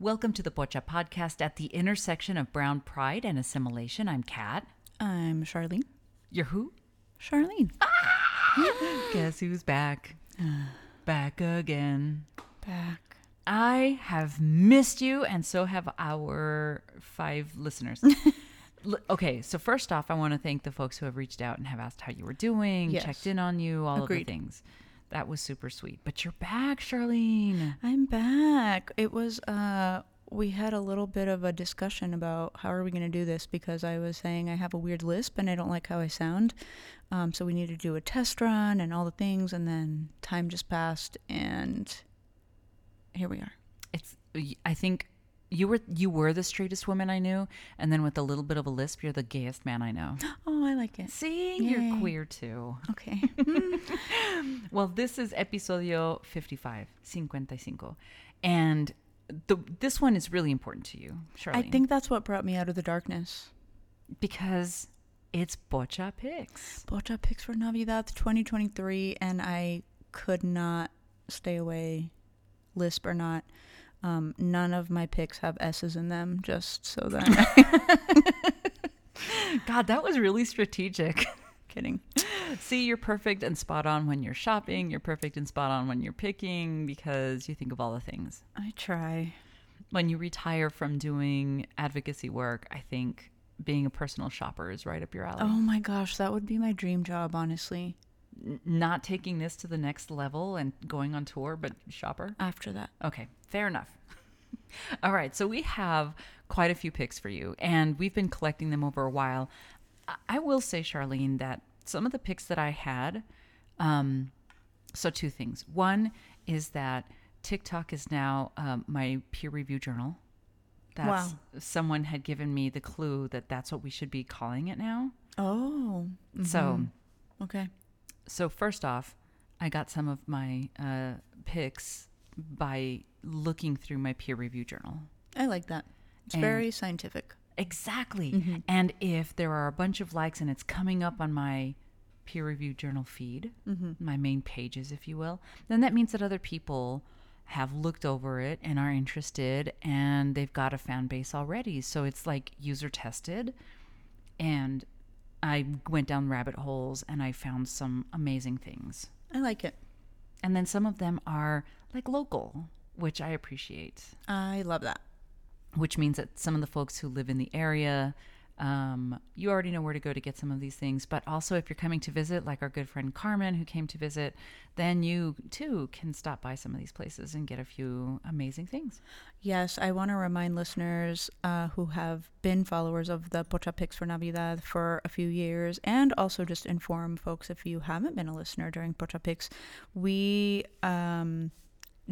Welcome to the Pocha podcast at the intersection of brown pride and assimilation. I'm Kat. I'm Charlene. You're who? Charlene. Ah! Guess who's back? back again. Back. I have missed you, and so have our five listeners. Okay, so first off, I want to thank the folks who have reached out and have asked how you were doing, Yes. checked in on you, all Agreed. of the things. That was super sweet. But you're back, Charlene. I'm back. It was uh we had a little bit of a discussion about how are we going to do this because I was saying I have a weird lisp and I don't like how I sound. Um, so we need to do a test run and all the things and then time just passed and here we are. It's. I think you were you were the straightest woman I knew, and then with a little bit of a lisp, you're the gayest man I know. Oh, I like it. See, you're queer too. Okay. Well, this is episodio 55, 55. And the, this one is really important to you, Charlene. I think that's what brought me out of the darkness. because it's Pocha Picks. Pocha picks for Navidad 2023, and I could not stay away, lisp or not. Um, none of my picks have S's in them, just so that. God, that was really strategic. kidding. See, you're perfect and spot on when you're shopping. You're perfect and spot on when you're picking because you think of all the things. I try. When you retire from doing advocacy work, I think being a personal shopper is right up your alley. Oh my gosh, that would be my dream job, honestly. Not taking this to the next level and going on tour, but shopper. After that. Okay, fair enough. All right, so we have quite a few picks for you, and we've been collecting them over a while. I- will say, Charlene, that some of the picks that I had, um, so two things. One is that TikTok is now um, my peer review journal. That's Wow. someone had given me the clue that that's what we should be calling it now. Oh. So, Okay. So first off, I got some of my uh, picks by looking through my peer review journal. I like that. It's And- very scientific. Exactly. And if there are a bunch of likes and it's coming up on my peer review journal feed, my main pages, if you will, then that means that other people have looked over it and are interested and they've got a fan base already. So it's like user tested. And I went down rabbit holes and I found some amazing things. I like it. And then some of them are like local, which I appreciate I love that. which means that some of the folks who live in the area, um, you already know where to go to get some of these things. But also, if you're coming to visit, like our good friend Carmen, who came to visit, then you too can stop by some of these places and get a few amazing things. Yes, I want to remind listeners uh, who have been followers of the Pocha Picks for Navidad for a few years, and also just inform folks if you haven't been a listener during Pocha Picks, we um,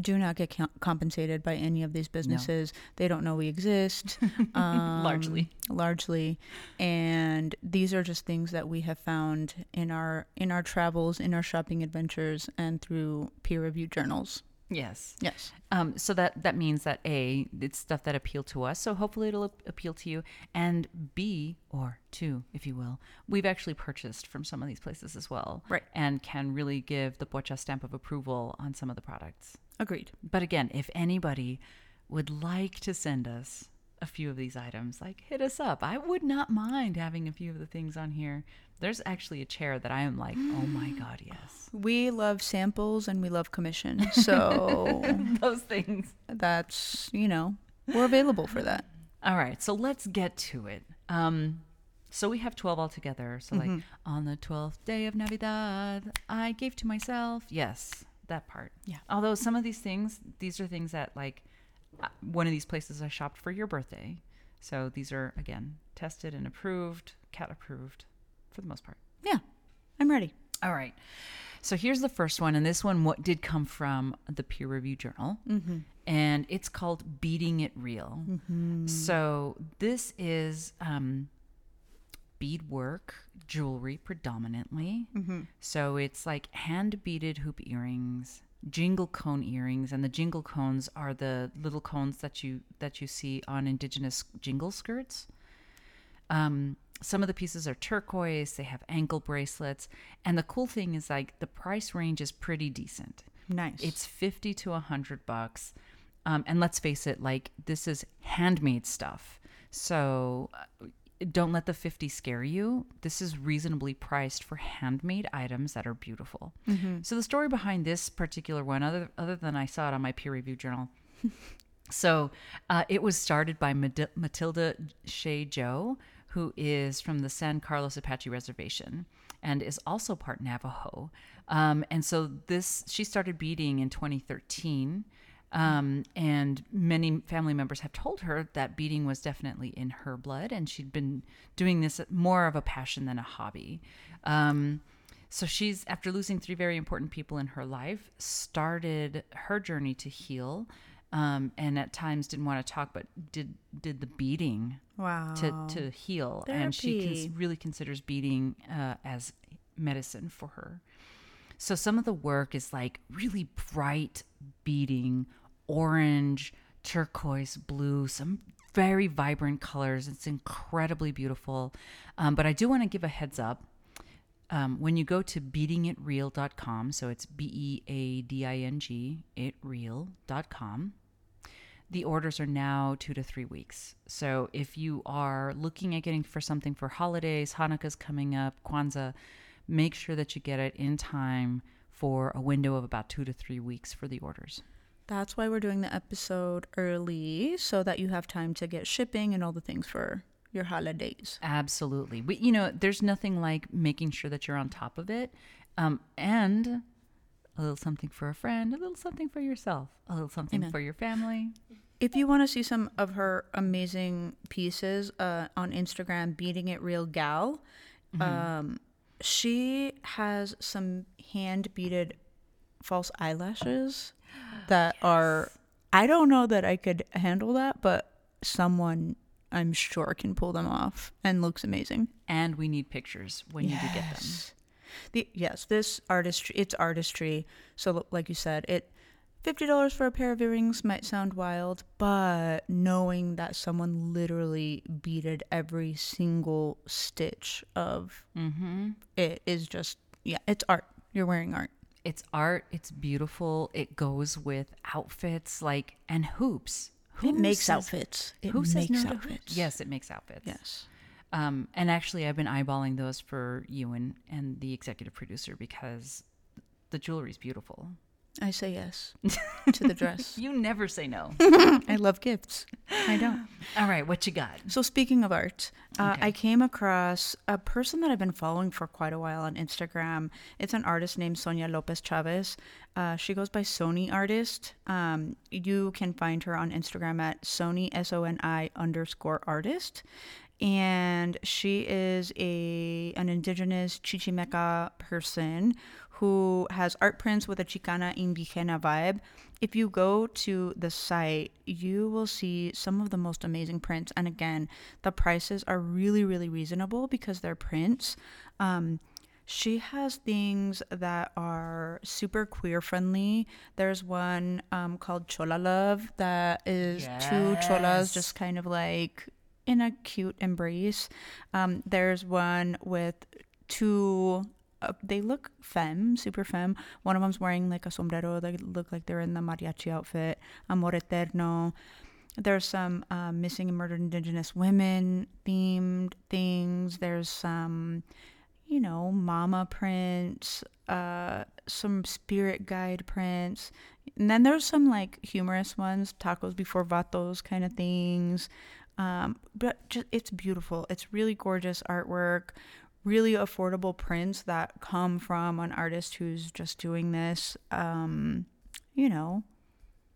do not get compensated by any of these businesses. They don't know we exist. Um, Largely. largely, and these are just things that we have found in our in our travels, in our shopping adventures, and through peer reviewed journals. Yes. Yes. Um, so that that means that a it's stuff that appeal to us. So hopefully it'll appeal to you. And b or two, if you will, we've actually purchased from some of these places as well, Right. And can really give the Pocha stamp of approval on some of the products. Agreed. But again, if anybody would like to send us a few of these items, like hit us up. I would not mind having a few of the things on here. There's actually a chair that I am like, oh my god, yes, We love samples and we love commission. So those things. that's, you know, we're available for that. All right, so let's get to it. Um, so we have twelve altogether. So like on the twelfth day of Navidad, I gave to myself. Yes, that part. Yeah. Although some of these things, these are things that like uh, one of these places I shopped for your birthday. So these are again tested and approved, cat approved, for the most part. Yeah, I'm ready. All right. So here's the first one, and this one what did come from the peer review journal, and it's called "Beading It Real." So this is um, beadwork jewelry predominantly. So it's like hand beaded hoop earrings, jingle cone earrings, and the jingle cones are the little cones that you that you see on indigenous jingle skirts. Um, some of the pieces are turquoise. They have ankle bracelets, and the cool thing is like the price range is pretty decent. Nice. It's fifty to a hundred bucks. Um, and let's face it, like this is handmade stuff. So uh, don't let the 50 scare you. This is reasonably priced for handmade items that are beautiful. So the story behind this particular one, other other than I saw it on my peer review journal, so uh, it was started by Matilda Shea Joe, who is from the San Carlos Apache Reservation and is also part Navajo. Um, and so this she started beading in 2013. Um, and many family members have told her that beading was definitely in her blood, and she'd been doing this more of a passion than a hobby. Um, so she's, after losing three very important people in her life, started her journey to heal, um, and at times didn't want to talk, but did did the beading Wow. to to heal, and she cons- really considers beading uh, as medicine for her. So some of the work is like really bright beading, orange, turquoise, blue, some very vibrant colors. It's incredibly beautiful. Um, but I do want to give a heads up. Um, when you go to beadingitreal.com, so it's B E A D I N G, itreal.com, the orders are now two to three weeks. So if you are looking at getting for something for holidays, Hanukkah's coming up, Kwanzaa, make sure that you get it in time for a window of about two to three weeks for the orders. That's why we're doing the episode early so that you have time to get shipping and all the things for your holidays. Absolutely. We, you know, there's nothing like making sure that you're on top of it. Um, and a little something for a friend, a little something for yourself, a little something Amen. for your family. If you want to see some of her amazing pieces uh, on Instagram, Beading It Real Gal, um, she has some hand beaded false eyelashes that are. I don't know that I could handle that, but someone I'm sure can pull them off and looks amazing. And we need pictures when you do get them. The, yes, this artistry, it's artistry. So, like you said, it fifty dollars for a pair of earrings might sound wild, but knowing that someone literally beaded every single stitch of Mm-hmm. it is just yeah, it's art. You're wearing art. It's art. It's beautiful. It goes with outfits like and hoops. it makes says- outfits. It who says makes no outfits. Yes, it makes outfits. Yes. Um, and actually, I've been eyeballing those for you and, and the executive producer because the jewelry is beautiful. I say yes to the dress. You never say no. I love gifts. I don't. All right, what you got? So speaking of art, uh, Okay. I came across a person that I've been following for quite a while on Instagram. It's an artist named Sonia Lopez Chavez. Uh, she goes by Soni Artist. Um, you can find her on Instagram at Soni S O N I underscore artist, and she is a an indigenous Chichimeca person who has art prints with a Chicana Indigena vibe. If you go to the site, you will see some of the most amazing prints. And again, the prices are really, really reasonable because they're prints. Um, she has things that are super queer friendly. There's one um, called Chola Love that is two cholas just kind of like in a cute embrace. Um, there's one with two. Uh, they look femme, super femme. One of them's wearing like a sombrero. They look like they're in the mariachi outfit. Amor eterno. There's some um, missing and murdered indigenous women themed things. There's some, you know, mama prints, uh, some spirit guide prints. And then there's some like humorous ones, tacos before vatos kind of things. Um, but just, it's beautiful. It's really gorgeous artwork, really affordable prints that come from an artist who's just doing this, um, you know,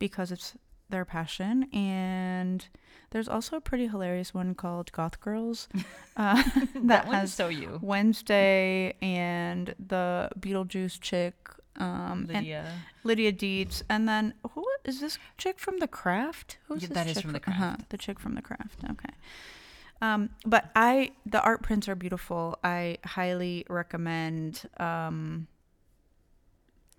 because it's their passion. And there's also a pretty hilarious one called Goth Girls uh, that, That has so you. Wednesday and the Beetlejuice chick. Um, and Lydia. Lydia Deetz, and then who is this chick from The Craft? Who's Yeah, this that is chick from The uh-huh, Craft. the chick from The Craft. Okay. Um, but I the art prints are beautiful. I highly recommend um,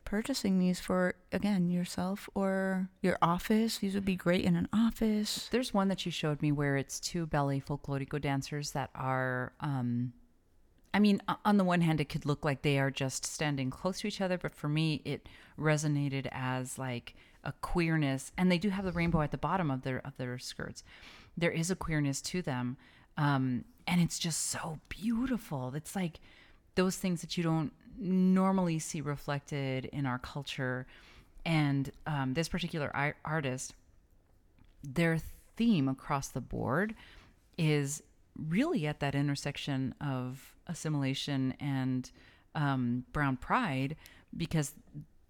purchasing these for again yourself or your office. These would be great in an office. There's one that you showed me where it's two ballet folklorico dancers that are, um, I mean, on the one hand, it could look like they are just standing close to each other, but for me, it resonated as like a queerness, and they do have the rainbow at the bottom of their of their skirts. There is a queerness to them, um, and it's just so beautiful. It's like those things that you don't normally see reflected in our culture. And um, this particular artist, their theme across the board is really at that intersection of assimilation and um, brown pride because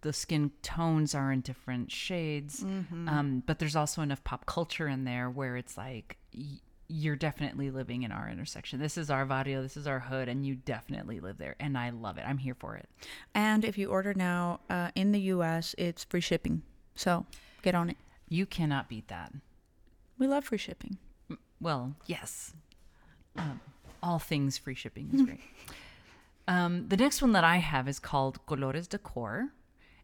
the skin tones are in different shades. Um, but there's also enough pop culture in there where it's like y- you're definitely living in our intersection. This is our barrio, this is our hood, and you definitely live there. And I love it. I'm here for it. And if you order now uh, in the US, it's free shipping. So get on it. You cannot beat that. We love free shipping. Well, yes. Um, all things free shipping is great. um, the next one that I have is called Colores de Decor.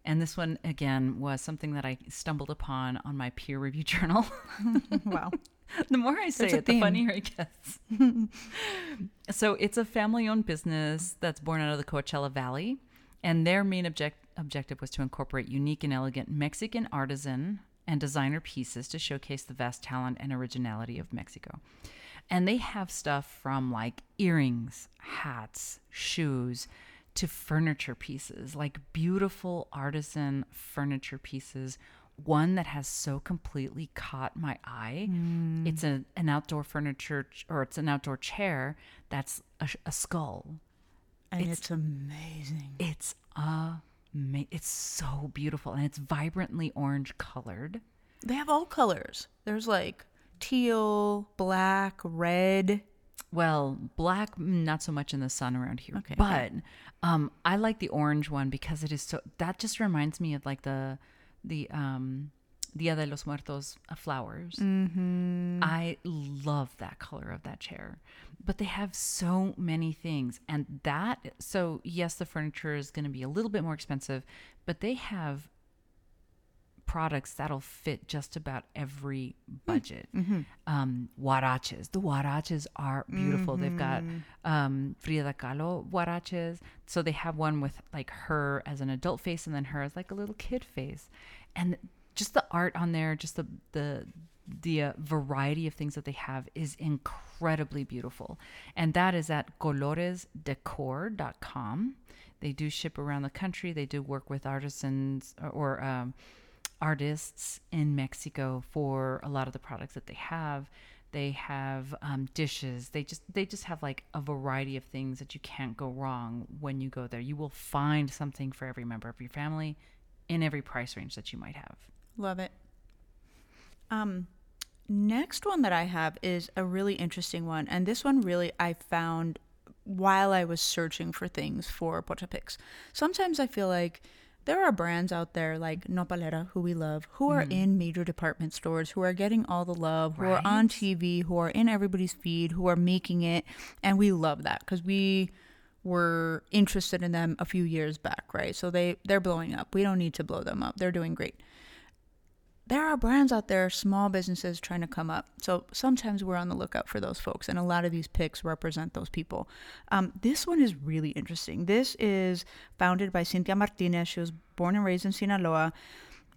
And this one, again, was something that I stumbled upon on my peer review journal. wow. the more I say it, the funnier it gets. so it's a family-owned business that's born out of the Coachella Valley, and their main object- objective was to incorporate unique and elegant Mexican artisan and designer pieces to showcase the vast talent and originality of Mexico. And they have stuff from like earrings, hats, shoes, to furniture pieces, like beautiful artisan furniture pieces. One that has so completely caught my eye. Hmm. It's a, an outdoor furniture, ch- or it's an outdoor chair that's a, a skull. And It's- it's, amazing. It's ama- It's so beautiful, and it's vibrantly orange colored. They have all colors. There's like teal, black, red. Well, black, mm, not so much in the sun around here. Okay. But um, I like the orange one because it is so. That just reminds me of like the the um, Dia de los Muertos uh, flowers. Mm-hmm. I love that color of that chair. But they have so many things, and that. So yes, the furniture is going to be a little bit more expensive, but they have products that'll fit just about every budget. Um, huaraches. The huaraches are beautiful. They've got um, Frida Kahlo huaraches. So they have one with like her as an adult face and then her as like a little kid face. And just the art on there, just the, the, the uh, variety of things that they have is incredibly beautiful. And that is at coloresdecor.com. They do ship around the country. They do work with artisans or, or um, artists in Mexico for a lot of the products that they have. They have um, dishes. They just they just have like a variety of things that you can't go wrong when you go there. You will find something for every member of your family in every price range that you might have. Love it. Um, next one that I have is a really interesting one, and this one really I found while I was searching for things for Pocha Picks. Sometimes I feel like there are brands out there like Nopalera, who we love, who are mm. in major department stores, who are getting all the love, who are on TV, who are in everybody's feed, who are making it, and we love that because we were interested in them a few years back, right? So they they're blowing up. We don't need to blow them up. They're doing great there are brands out there, small businesses trying to come up. So sometimes we're on the lookout for those folks, and a lot of these picks represent those people. Um, this one is really interesting. This is founded by Cynthia Martinez. She was born and raised in Sinaloa,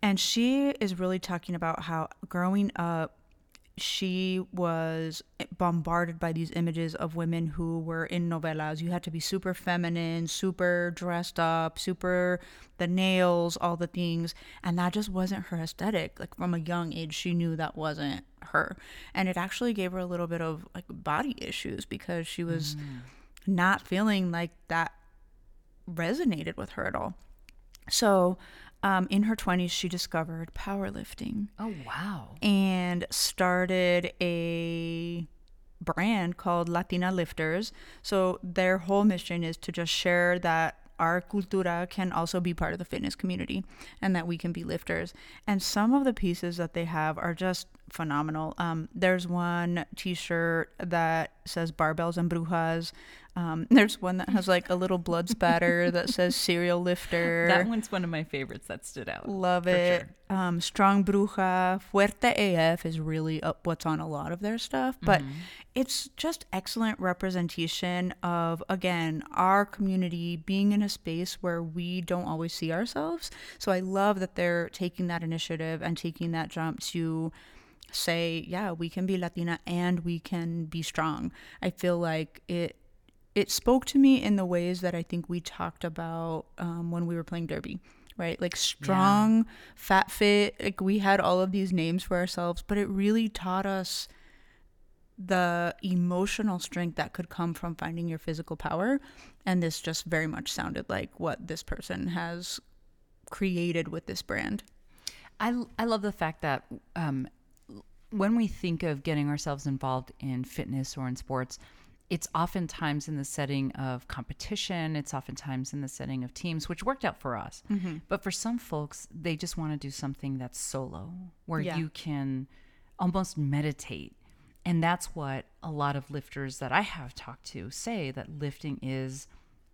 and she is really talking about how growing up, she was bombarded by these images of women who were in novelas. You had to be super feminine, super dressed up, super the nails, all the things. And that just wasn't her aesthetic. Like from a young age, she knew that wasn't her. And it actually gave her a little bit of like body issues because she was mm. not feeling like that resonated with her at all. So, um, in her 20s, she discovered powerlifting Oh wow. and started a brand called Latina Lifters. So their whole mission is to just share that our cultura can also be part of the fitness community and that we can be lifters. And some of the pieces that they have are just phenomenal. Um, there's one T-shirt that says "Barbells and Brujas." Um, there's one that has like a little blood spatter that says "Serial Lifter." That one's one of my favorites that stood out. Love it. sure. Um, Strong Bruja, Fuerte AF is really up what's on a lot of their stuff, but Mm-hmm. it's just excellent representation of again our community being in a space where we don't always see ourselves. So I love that they're taking that initiative and taking that jump to say, yeah, we can be Latina and we can be strong. I feel like it it spoke to me in the ways that I think we talked about um, when we were playing Derby, right? Like strong, fat fit. Like we had all of these names for ourselves, but it really taught us the emotional strength that could come from finding your physical power. And this just very much sounded like what this person has created with this brand. I, I love the fact that um, when we think of getting ourselves involved in fitness or in sports, it's oftentimes in the setting of competition. It's oftentimes in the setting of teams, which worked out for us. But for some folks, they just want to do something that's solo, where Yeah. you can almost meditate. And that's what a lot of lifters that I have talked to say that lifting is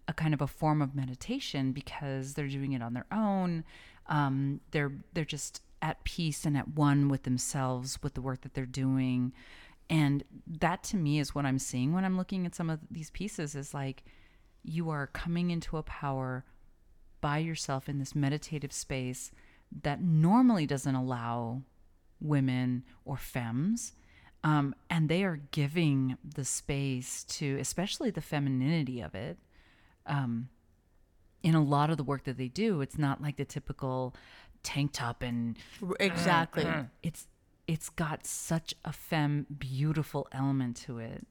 a kind of a form of meditation because they're doing it on their own. Um, they're they're just at peace and at one with themselves with the work that they're doing, and that to me is what I'm seeing when I'm looking at some of these pieces. Is like you are coming into a power by yourself in this meditative space that normally doesn't allow women or femmes. Um, and they are giving the space to, especially the femininity of it, um, in a lot of the work that they do. It's not like the typical tank top and Exactly. it's it's got such a femme beautiful element to it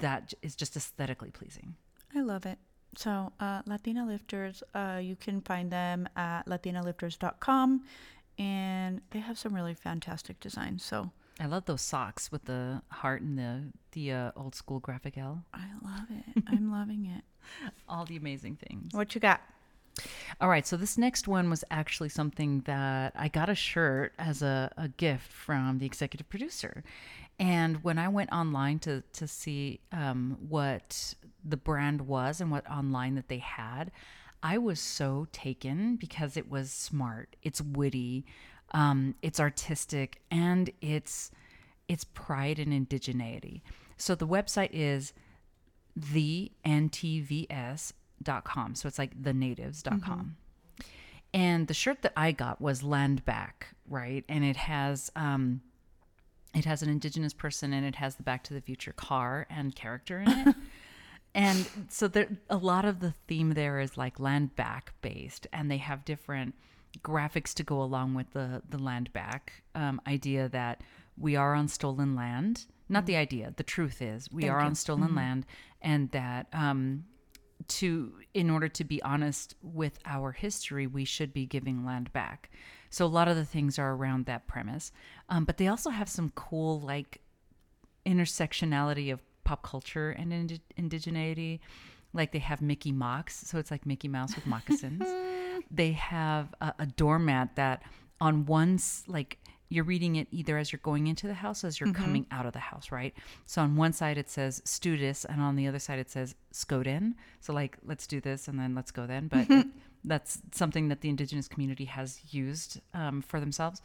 that is just aesthetically pleasing. I love it. So, uh, Latina Lifters, uh, you can find them at latinalifters.com and they have some really fantastic designs. So, I love those socks with the heart and the the uh, old school graphic L. I love it. I'm loving it. All the amazing things. What you got? All right, so this next one was actually something that I got a shirt as a, a gift from the executive producer. And when I went online to, to see um, what the brand was and what online that they had, I was so taken because it was smart, it's witty, um, it's artistic, and it's it's pride and indigeneity. So the website is the ntvs.com. So it's like the natives.com. And the shirt that I got was land back, right? And it has um it has an indigenous person and it has the Back to the Future car and character in it. and so there a lot of the theme there is like land back based and they have different graphics to go along with the the land back um, idea that we are on stolen land not the idea the truth is we Thank are you. on stolen land and that um, to in order to be honest with our history we should be giving land back so a lot of the things are around that premise um, but they also have some cool like intersectionality of pop culture and indi- indigeneity. Like they have Mickey Mox, so it's like Mickey Mouse with moccasins. they have a, a doormat that on one like you're reading it either as you're going into the house as you're coming out of the house, right? So on one side it says Stoodis, and on the other side it says Skoden. So like let's do this and then let's go then. But it- that's something that the indigenous community has used um, for themselves.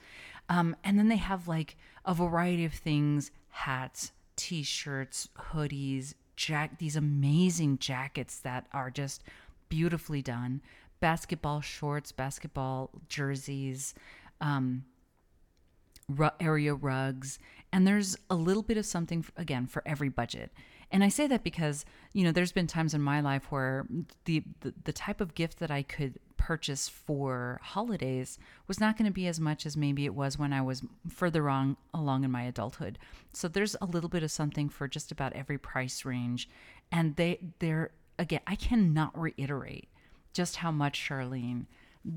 Um, and then they have like a variety of things: hats, t-shirts, hoodies, jack. These amazing jackets that are just beautifully done. Basketball shorts, basketball jerseys. Um, area rugs and there's a little bit of something again for every budget. And i say that because you know there's been times in my life where the the, the type of gift that i could purchase for holidays was not going to be as much as maybe it was when i was further on along in my adulthood. So there's a little bit of something for just about every price range. And they they're again i cannot reiterate just how much charlene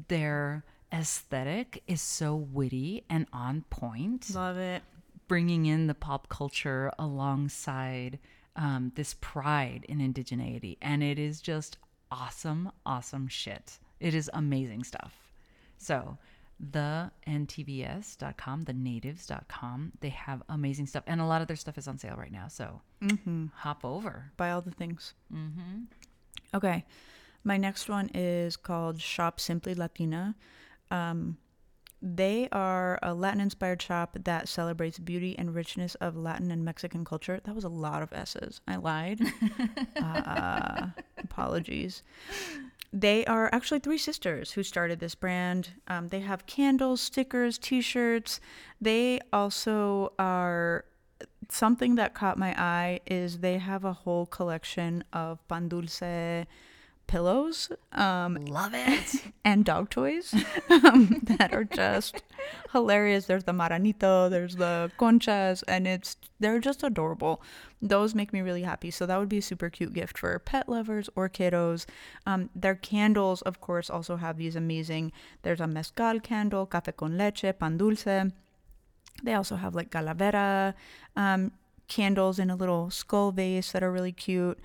their aesthetic is so witty and on point, Love it. bringing in the pop culture alongside um, this pride in indigeneity. And it is just awesome, awesome shit. It is amazing stuff. So, the ntvs.com, the natives.com. They have amazing stuff, and a lot of their stuff is on sale right now. So Mm-hmm. hop over. Buy all the things. Mm-hmm. Okay. My next one is called Shop Simply Latina. Um, they are a Latin inspired shop that celebrates beauty and richness of Latin and Mexican culture. That was a lot of S's. I lied. uh, apologies. They are actually three sisters who started this brand. Um, they have candles, stickers, t shirts. They also are something that caught my eye is they have a whole collection of pan dulce pillows um, Love it. and dog toys um, that are just hilarious. There's the maranito, there's the conchas, and it's they're just adorable. Those make me really happy. So that would be a super cute gift for pet lovers or kiddos. Um, their candles, of course, also have these amazing. There's a mezcal candle, café con leche, pan dulce. They also have like calavera um, candles in a little skull vase that are really cute.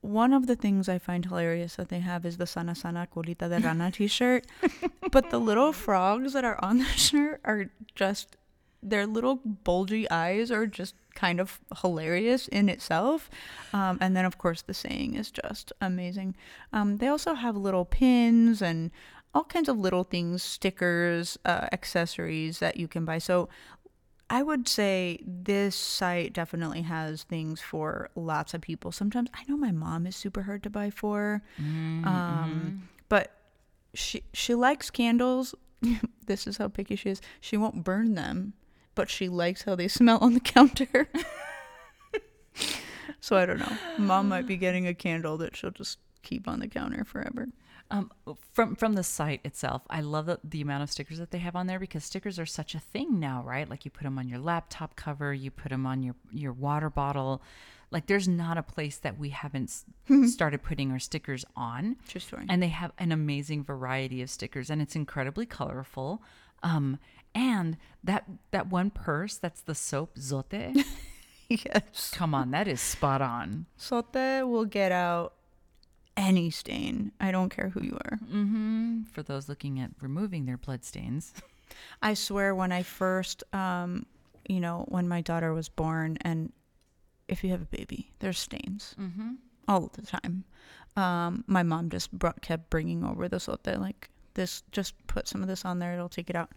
One of the things I find hilarious that they have is the Sana Sana Colita de Rana t shirt. but the little frogs that are on the shirt are just, their little bulgy eyes are just kind of hilarious in itself. Um, and then, of course, the saying is just amazing. Um, they also have little pins and all kinds of little things, stickers, uh, accessories that you can buy. So I would say this site definitely has things for lots of people. Sometimes I know my mom is super hard to buy for, um, but she she likes candles. this is how picky she is. She won't burn them, but she likes how they smell on the counter. so I don't know. Mom might be getting a candle that she'll just keep on the counter forever. Um, from from the site itself, I love the, the amount of stickers that they have on there because stickers are such a thing now, right? Like you put them on your laptop cover, you put them on your your water bottle. Like there's not a place that we haven't started putting our stickers on. True story. And they have an amazing variety of stickers, and it's incredibly colorful. Um, and that that one purse that's the soap Zote. yes. come on, that is spot on. Zote will get out any stain. I don't care who you are. hmm For those looking at removing their blood stains. I swear when I first um you know, when my daughter was born and if you have a baby, there's stains Mm-hmm. all the time. Um my mom just brought kept bringing over the Zote like this just put some of this on there, it'll take it out.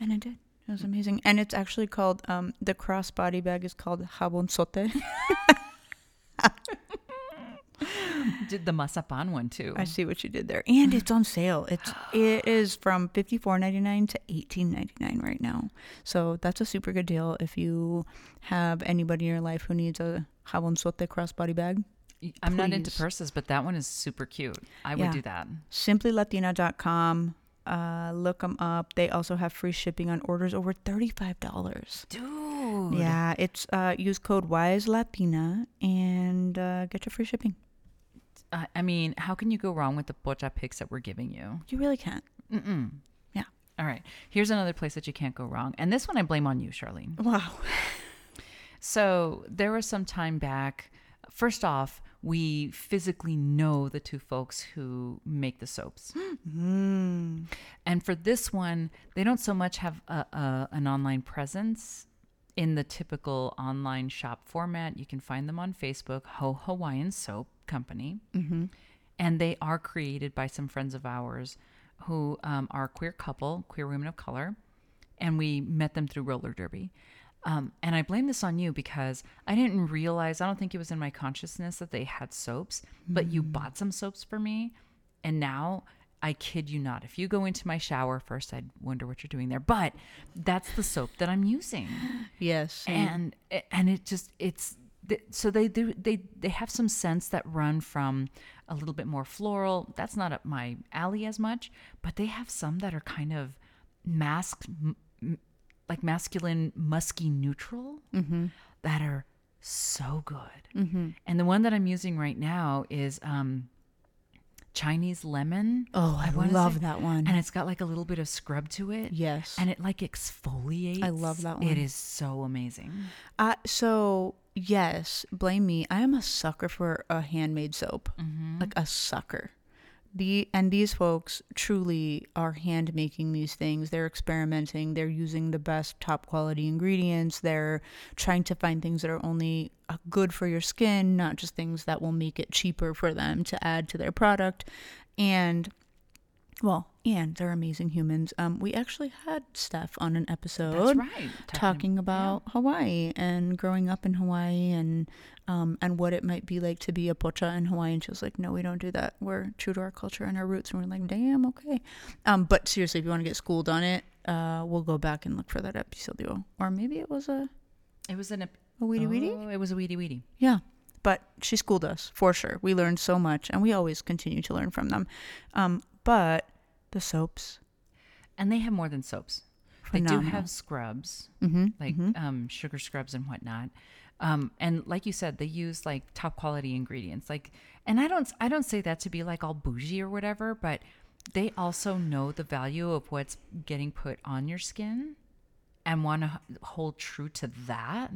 And it did. It was amazing. And it's actually called um the cross body bag is called jabon Zote. Did the mazapan one too. I see what you did there. And it's on sale. It's it is from fifty four ninety nine to eighteen ninety nine right now. So that's a super good deal if you have anybody in your life who needs a jabon Zote crossbody bag. I'm not into purses, but that one is super cute. I would Yeah. do that. Simplylatina.com. Uh, look them up. They also have free shipping on orders over $35. Dude. Yeah, it's uh, use code WISE Latina and uh, get your free shipping. I I mean, how can you go wrong with the pocha picks that we're giving you? You really can't. Mm-mm. Yeah. All right. Here's another place that you can't go wrong. And this one I blame on you, Charlene. Wow. So there was some time back. First off, we physically know the two folks who make the soaps. Mm. And for this one, they don't so much have a, a, an online presence in the typical online shop format. You can find them on Facebook, Ho Hawaiian Soap Company. Mm-hmm. And they are created by some friends of ours who um, are a queer couple, queer women of color. And we met them through roller derby. Um, and I blame this on you because I didn't realize, I don't think it was in my consciousness that they had soaps, but you bought some soaps for me. And now I kid you not, if you go into my shower first, I'd wonder what you're doing there. But that's the soap that I'm using Yes. and and it just it's so they do they they have some scents that run from a little bit more floral that's not up my alley as much but they have some that are kind of masked like masculine musky neutral that are so good mm-hmm. and the one that i'm using right now is um chinese lemon Oh, I, wanna love say- that one. and it's got like a little bit of scrub to it yes. and it like exfoliates I love that one. It is so amazing Uh, so yes, blame me. I am a sucker for a handmade soap, Mm-hmm. like a sucker. The and these folks truly are hand making these things. They're experimenting. They're using the best top quality ingredients. They're trying to find things that are only uh, good for your skin not just things that will make it cheaper for them to add to their product. And well and they're amazing humans um we actually had steph on an episode right. talking about Hawaii and growing up in Hawaii and um, and what it might be like to be a pocha in Hawaii. And she was like, "No, we don't do that. We're true to our culture and our roots." And we're like, "Damn, okay." Um, but seriously, if you want to get schooled on it, uh, we'll go back and look for that episode, Or maybe it was a It was an a weedy weedy. Oh, it was a weedy weedy. Yeah. But she schooled us for sure. We learned so much, and we always continue to learn from them. Um, but the soaps, And they have more than soaps. They do have scrubs, mm-hmm, like um, sugar scrubs and whatnot. Um, and like you said, they use like top quality ingredients. Like, and I don't, I don't say that to be like all bougie or whatever, but they also know the value of what's getting put on your skin and want to hold true to that.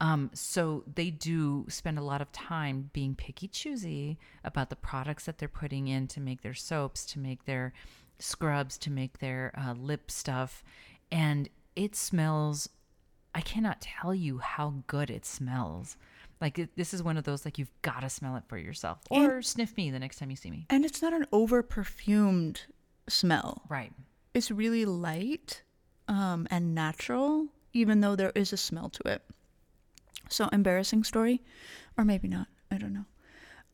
Um, so they do spend a lot of time being picky, choosy about the products that they're putting in to make their soaps, to make their scrubs, to make their uh, lip stuff, and it smells. I cannot tell you how good it smells. Like it, this is one of those like you've got to smell it for yourself, or sniff me the next time you see me. and it's not an over perfumed smell. Right. it's really light um, and natural, even though there is a smell to it. So embarrassing story, or maybe not. I don't know.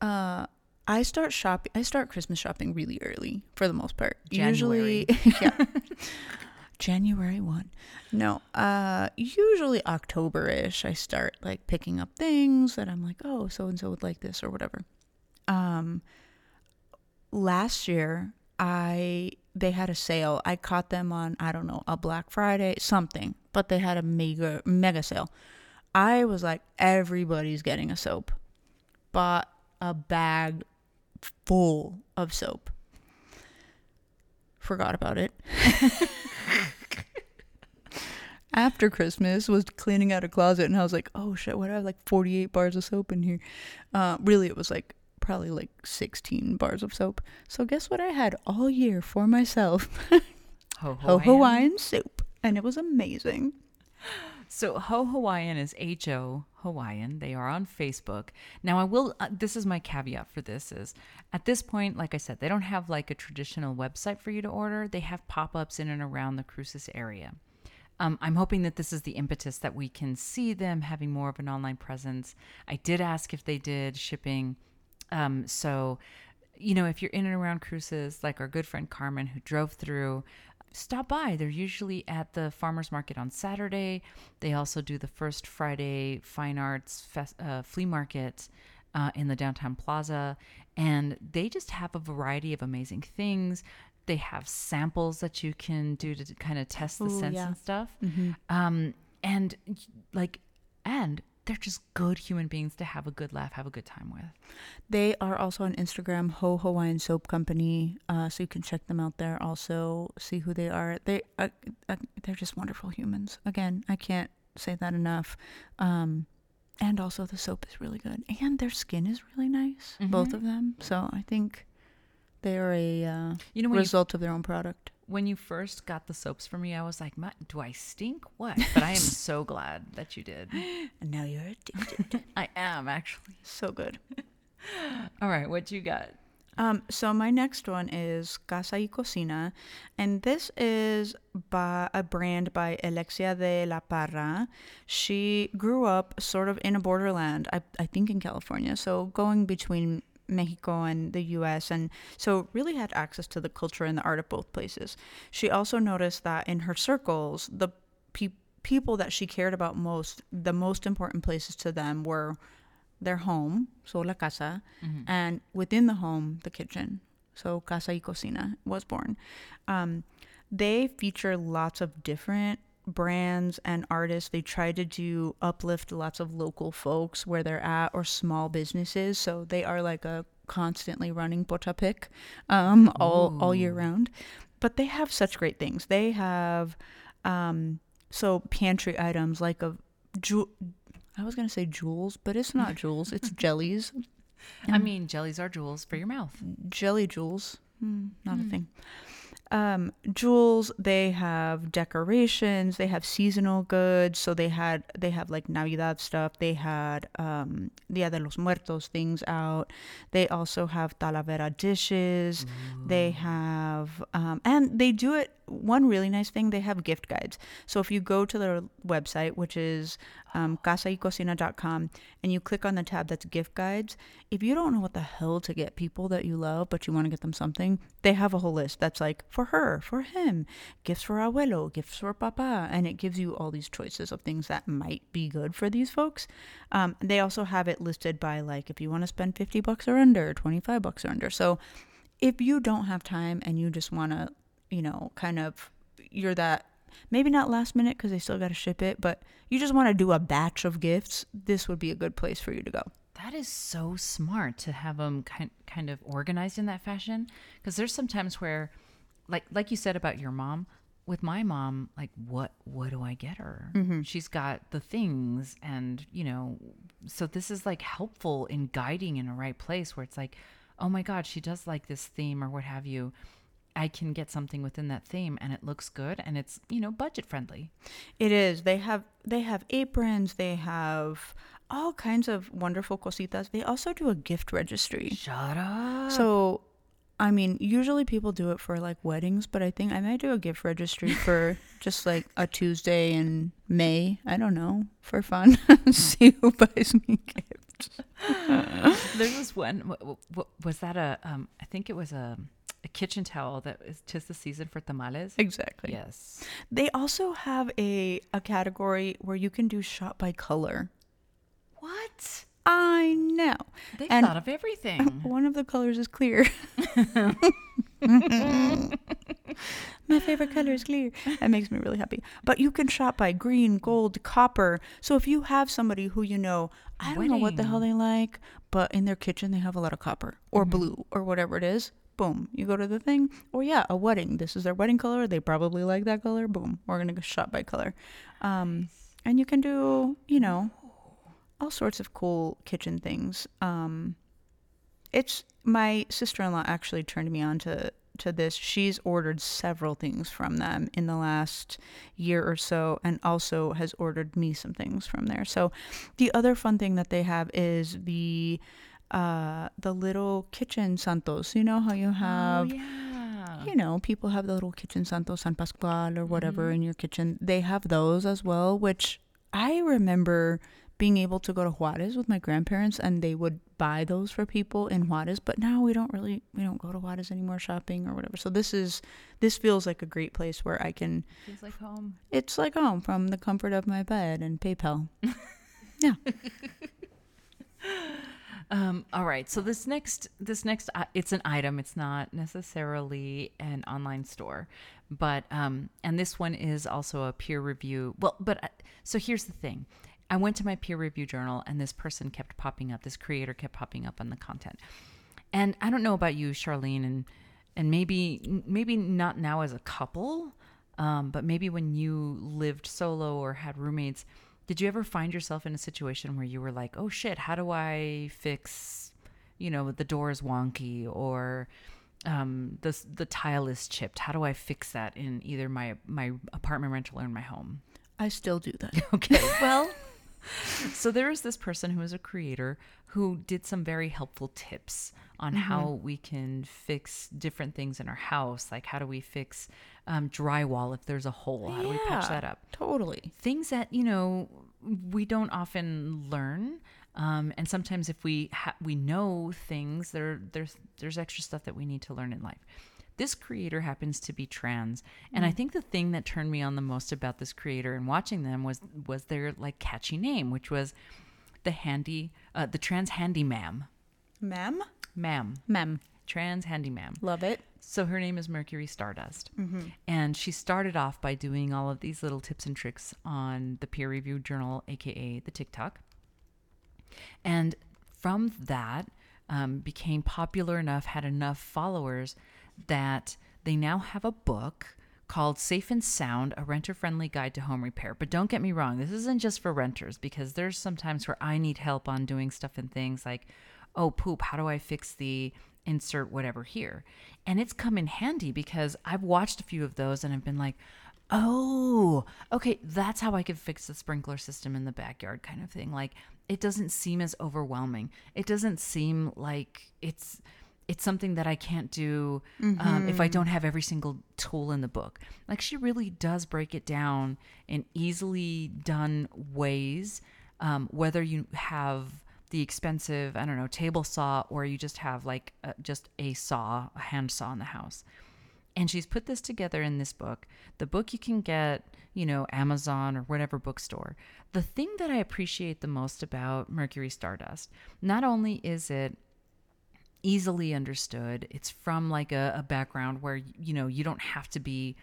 Uh, I start shopping. I start Christmas shopping really early for the most part. January. Usually, yeah. January one. No, uh, usually October ish. I start like picking up things that I'm like, oh, so and so would like this or whatever. Um, last year I they had a sale. I caught them on I don't know a Black Friday something, but they had a mega mega sale. I was like, everybody's getting a soap. Bought a bag full of soap. Forgot about it. After Christmas, was cleaning out a closet and I was like, oh shit, what? I have like 48 bars of soap in here. Uh, really, it was like probably like 16 bars of soap. So guess what I had all year for myself? Ho Ho Hawaiian soup. And it was amazing. So Ho Hawaiian is H O Hawaiian. They are on Facebook. Now I will uh, this is my caveat for this is at this point like I said they don't have like a traditional website for you to order. They have pop-ups in and around the Cruces area. Um, I'm hoping that this is the impetus that we can see them having more of an online presence. I did ask if they did shipping. Um, so, you know, if you're in and around Cruces, like our good friend Carmen who drove through, stop by. They're usually at the farmers market on Saturday. They also do the first Friday fine arts fest, uh, flea market uh, in the downtown plaza, and they just have a variety of amazing things. They have samples that you can do to kind of test the Ooh, scents yeah. and stuff. Um, and like, and they're just good human beings to have a good laugh, have a good time with. They are also on Instagram, Ho Hawaiian Soap Company. Uh, so you can check them out there. Also, see who they are. They uh, uh, they're just wonderful humans. Again, I can't say that enough. Um, and also the soap is really good, and their skin is really nice. Both of them. So I think they are a uh, You know, when you result of their own product. When you first got the soaps for me, I was like, "Ma- "Do I stink? What?" But I am so glad that you did. And now you're addicted. I am actually. so good. All right, what you got? Um, so my next one is Casa y Cocina, and this is by a brand by Alexia de la Parra. She grew up sort of in a borderland, I, I think in California, so going between Mexico and the US, and so really had access to the culture and the art of both places. She also noticed that in her circles, the pe- people that she cared about most, the most important places to them were their home, so la casa, and within the home, the kitchen. So casa y cocina was born. Um, they feature lots of different brands and artists. They try to do uplift lots of local folks where they're at or small businesses. So they are like a constantly running pocha pick um, all all year round. But they have such great things. They have um, so pantry items like a ju- I was gonna say jewels, but it's not jewels. It's jellies. I mean, jellies are jewels for your mouth. jelly jewels Hmm, not a thing um jewels they have decorations they have seasonal goods. So they had they have like navidad stuff. They had um dia de los muertos things out. They also have talavera dishes. They have um and they do it one really nice thing they have gift guides. So if you go to their website which is um, and you click on the tab that's gift guides. If you don't know what the hell to get people that you love but you want to get them something they have a whole list that's like for her for him gifts for abuelo gifts for papa and it gives you all these choices of things that might be good for these folks. Um, they also have it listed by like if you want to spend 50 bucks or under 25 bucks or under. So if you don't have time and you just want to you know kind of you're that maybe not last minute because they still got to ship it but you just want to do a batch of gifts this would be a good place for you to go That is so smart to have them kind kind of organized in that fashion. Because there's sometimes where, like like you said about your mom, with my mom, like what what do I get her? Mm-hmm. She's got the things, and you know, so this is like helpful in guiding in a right place where it's like, oh my god, she does like this theme or what have you. I can get something within that theme, and it looks good, and it's you know budget friendly. It is. They have they have aprons. They have all kinds of wonderful cositas. They also do a gift registry. Shut up. So, I mean, usually people do it for like weddings, but I think I might do a gift registry for just like a Tuesday in May. I don't know for fun. See who buys me gifts. There was one. w- w- Was that a? Um, I think it was a, a kitchen towel that is tis the season for tamales. Exactly. Yes. They also have a a category where you can do shop by color. What? I know. They And- thought of everything. One of the colors is clear. My favorite color is clear. That makes me really happy. But you can shop by green, gold, copper. So if you have somebody who you know, I don't know what the hell they like, but in their kitchen they have a lot of copper or mm-hmm. blue or whatever it is, boom, you go to the thing. Or yeah, a wedding. This is their wedding color. They probably like that color. Boom, we're gonna go shop by color. Um, and you can do, you know, all sorts of cool kitchen things. Um, it's my sister-in-law actually turned me on to to this. She's ordered several things from them in the last year or so and also has ordered me some things from there. So the other fun thing that they have is the uh the little kitchen santos. You know how you have oh yeah. you know, people have the little kitchen santos, San Pascual or whatever in your kitchen. They have those as well, which I remember being able to go to Juarez with my grandparents and they would buy those for people in Juarez, but now we don't really we don't go to Juarez anymore shopping or whatever. So this is this feels like a great place where I can Feels like home. it's like home from the comfort of my bed and PayPal. yeah. Um, all right. So this next, this next, uh, it's an item. It's not necessarily an online store, but um, and this one is also a peer review. Well, but uh, so here's the thing. I went to my peer review journal, and this person kept popping up. This creator kept popping up on the content, and I don't know about you, Charlene, and and maybe maybe not now as a couple, um, but maybe when you lived solo or had roommates, did you ever find yourself in a situation where you were like, "Oh shit, how do I fix, you know, the door is wonky or um, the the tile is chipped. How do I fix that in either my my apartment rental or in my home?" I still do that. Okay, well, so there is this person who is a creator who did some very helpful tips on how we can fix different things in our house. Like, how do we fix um, drywall if there's a hole? How do we patch that up? Totally. Things that, you know, we don't often learn. Um, and sometimes if we ha- we know things, there there's there's extra stuff that we need to learn in life. This creator happens to be trans, and I think the thing that turned me on the most about this creator and watching them was was their like catchy name, which was the handy, uh, the trans handy ma'am, Ma'am? Ma'am, Ma'am. trans handy ma'am. Love it. So her name is Mercury Stardust. And she started off by doing all of these little tips and tricks on the peer reviewed journal, aka the TikTok. And from that, um, became popular enough, had enough followers that they now have a book called Safe and Sound, a renter friendly guide to home repair. But don't get me wrong, this isn't just for renters because there's sometimes where I need help on doing stuff and things like, oh, poop, how do I fix the insert whatever here? And it's come in handy because I've watched a few of those and I've been like, oh, okay, that's how I could fix the sprinkler system in the backyard kind of thing. Like it doesn't seem as overwhelming. It doesn't seem like it's it's something that I can't do um, if I don't have every single tool in the book. Like she really does break it down in easily done ways, um, whether you have the expensive, I don't know, table saw or you just have like uh, just a saw, a hand saw in the house. And she's put this together in this book. The book you can get, you know, Amazon or whatever bookstore. The thing that I appreciate the most about Mercury Stardust, not only is it easily understood. It's from like a, a background where you know you don't have to be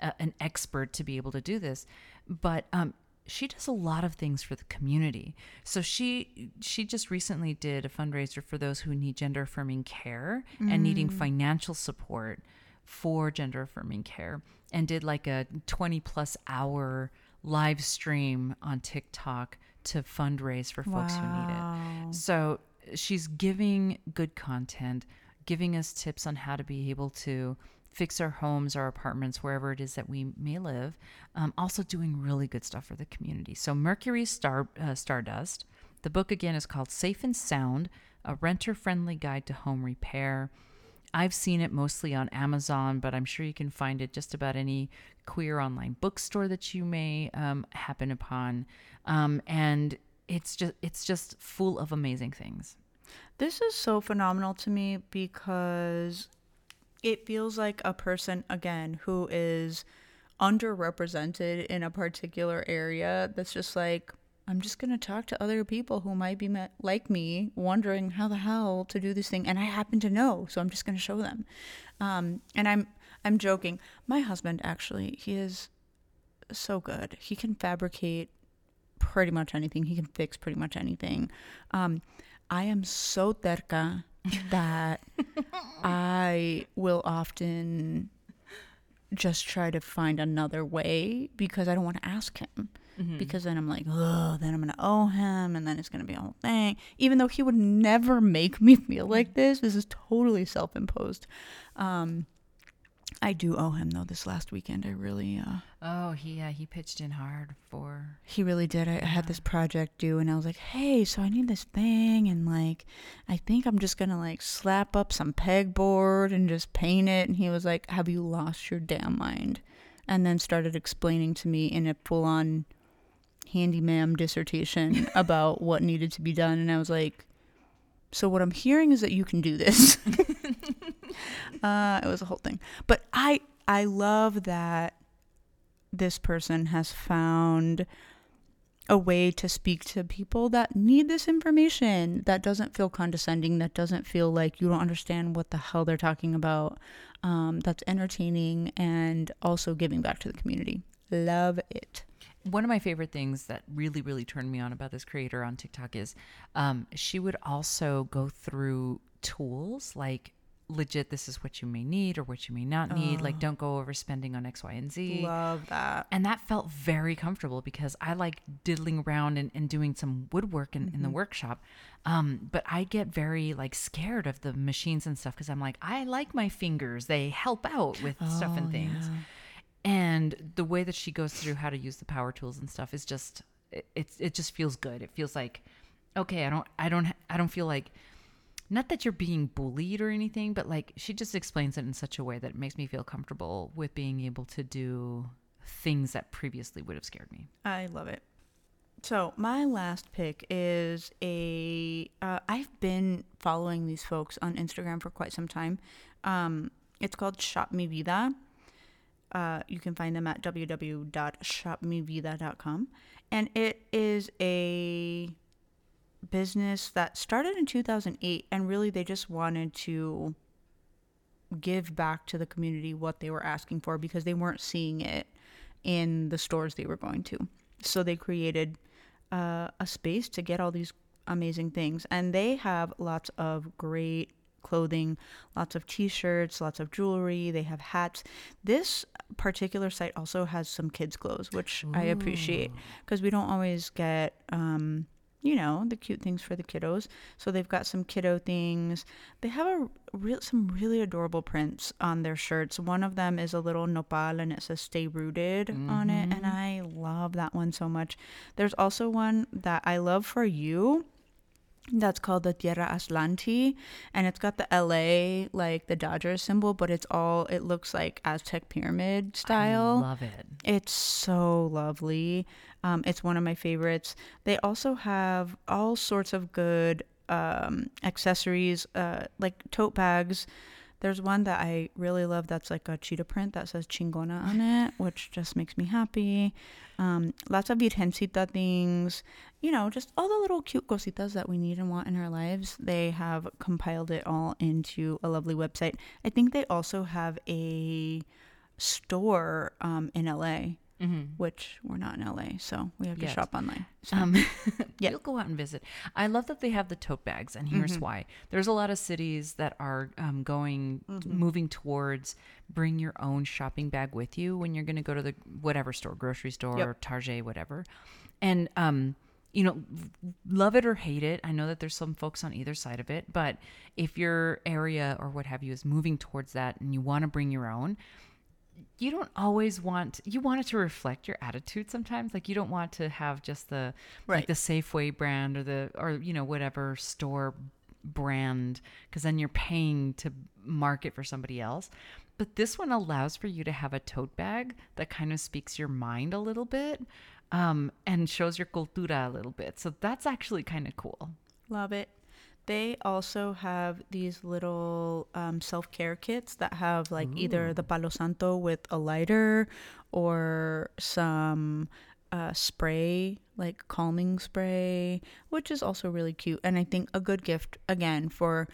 a, an expert to be able to do this, but um, she does a lot of things for the community. So she she just recently did a fundraiser for those who need gender affirming care and needing mm. financial support for gender affirming care, and did like a twenty plus hour live stream on TikTok to fundraise for folks who need it. So she's giving good content, giving us tips on how to be able to fix our homes, our apartments, wherever it is that we may live. Um, also doing really good stuff for the community. So Mercury Star uh, Stardust. The book again is called Safe and Sound: A Renter-Friendly Guide to Home Repair. I've seen it mostly on Amazon, but I'm sure you can find it just about any queer online bookstore that you may um, happen upon. Um, and it's just it's just full of amazing things. This is so phenomenal to me because it feels like a person again who is underrepresented in a particular area that's just like I'm just going to talk to other people who might be met like me wondering how the hell to do this thing and I happen to know so I'm just going to show them. Um, and I'm I'm joking. My husband actually, he is so good. He can fabricate pretty much anything. He can fix pretty much anything. Um, I am so terca that I will often just try to find another way because I don't want to ask him. Because then I'm like, oh, then I'm going to owe him and then it's going to be a whole thing. Even though he would never make me feel like this, this is totally self imposed. Um, I do owe him though. This last weekend, I really, uh, Oh, he uh, he pitched in hard for he really did. I, I had this project due, and I was like, "Hey, so I need this thing, and like, I think I'm just gonna like slap up some pegboard and just paint it." And he was like, "Have you lost your damn mind?" And then started explaining to me in a full-on handyman dissertation about what needed to be done, and I was like, "So what I'm hearing is that you can do this." uh, it was a whole thing, but I I love that this person has found a way to speak to people that need this information that doesn't feel condescending that doesn't feel like you don't understand what the hell they're talking about um, that's entertaining and also giving back to the community. Love it. One of my favorite things that really really turned me on about this creator on tiktok is um, she would also go through tools like legit this is what you may need or what you may not need like don't go overspending on x y and z. Love that. And that felt very comfortable because i like diddling around and, and doing some woodwork in, in the workshop. Um, but i get very like scared of the machines and stuff because i'm like i like my fingers. They help out with stuff and things. and the way that she goes through how to use the power tools and stuff is just it, it's it just feels good. It feels like okay i don't i don't i don't feel like not that you're being bullied or anything but like she just explains it in such a way that it makes me feel comfortable with being able to do things that previously would have scared me I love it. So my last pick is a. Uh, I've been following these folks on Instagram for quite some time. Um, it's called Shop Mi Vida. Uh, you can find them at www.shopmivida.com, and it is a business that started in 2008, and really they just wanted to give back to the community what they were asking for because they weren't seeing it in the stores they were going to. So they created uh, a space to get all these amazing things. And they have lots of great clothing, lots of t shirts, lots of jewelry. They have hats. This particular site also has some kids' clothes, which I appreciate because we don't always get. Um, you know, the cute things for the kiddos. So they've got some kiddo things. They have a real some really adorable prints on their shirts. One of them is a little nopal and it says "Stay Rooted" mm-hmm. on it, and I love that one so much. There's also one that I love for you that's called the Tierra Aztlanti, and it's got the LA like the Dodgers symbol, but it's all it looks like Aztec pyramid style. I love it. It's so lovely. Um, it's one of my favorites. They also have all sorts of good um, accessories, uh, like tote bags there's one that I really love that's like a cheetah print that says chingona on it, which just makes me happy. Um, lots of Virgencita things, you know, just all the little cute cositas that we need and want in our lives. They have compiled it all into a lovely website. I think they also have a store um, in LA mm-hmm. which we're not in LA, so we have to Yet. shop online. So. Um, yeah, you'll go out and visit. I love that they have the tote bags, and here's mm-hmm. why: there's a lot of cities that are um, going, mm-hmm. moving towards bring your own shopping bag with you when you're going to go to the whatever store, grocery store, yep. Target, whatever, and um you know, love it or hate it. I know that there's some folks on either side of it, but if your area or what have you is moving towards that and you want to bring your own, you don't always want you want it to reflect your attitude sometimes like you don't want to have just the right. like the Safeway brand or the or you know whatever store brand because then you're paying to market for somebody else but this one allows for you to have a tote bag that kind of speaks your mind a little bit um, and shows your cultura a little bit so that's actually kind of cool love it they also have these little um, self care kits that have like Ooh. either the Palo Santo with a lighter or some uh, spray, like calming spray, which is also really cute. And I think a good gift, again, for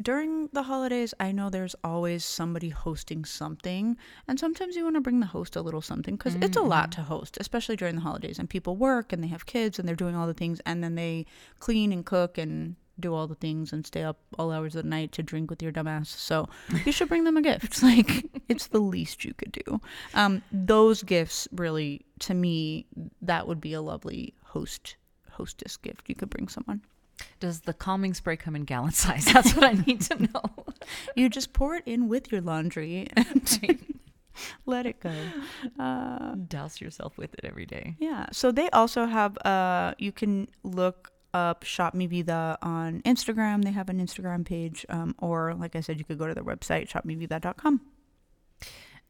during the holidays, I know there's always somebody hosting something, and sometimes you want to bring the host a little something because mm-hmm. it's a lot mm-hmm. to host, especially during the holidays. And people work and they have kids and they're doing all the things, and then they clean and cook and do all the things and stay up all hours of the night to drink with your dumbass. So you should bring them a gift. Like it's the least you could do. Um, those gifts really, to me, that would be a lovely host hostess gift you could bring someone. Does the calming spray come in gallon size? That's what I need to know. you just pour it in with your laundry and let it go. Uh, Douse yourself with it every day. Yeah. So they also have. Uh, you can look up Shop Mi Vida on Instagram. They have an Instagram page, um, or like I said, you could go to their website, shopmivida.com.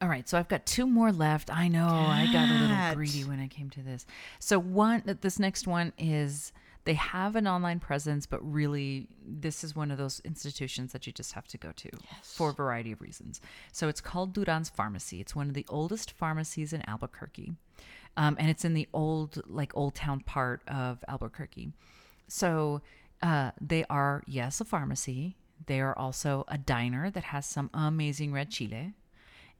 All right, so I've got two more left. I know I got a little greedy when I came to this. So one, this next one is they have an online presence, but really, this is one of those institutions that you just have to go to yes. for a variety of reasons. So it's called Duran's Pharmacy. It's one of the oldest pharmacies in Albuquerque, um, and it's in the old, like old town part of Albuquerque. So uh, they are, yes, a pharmacy. They are also a diner that has some amazing red chile.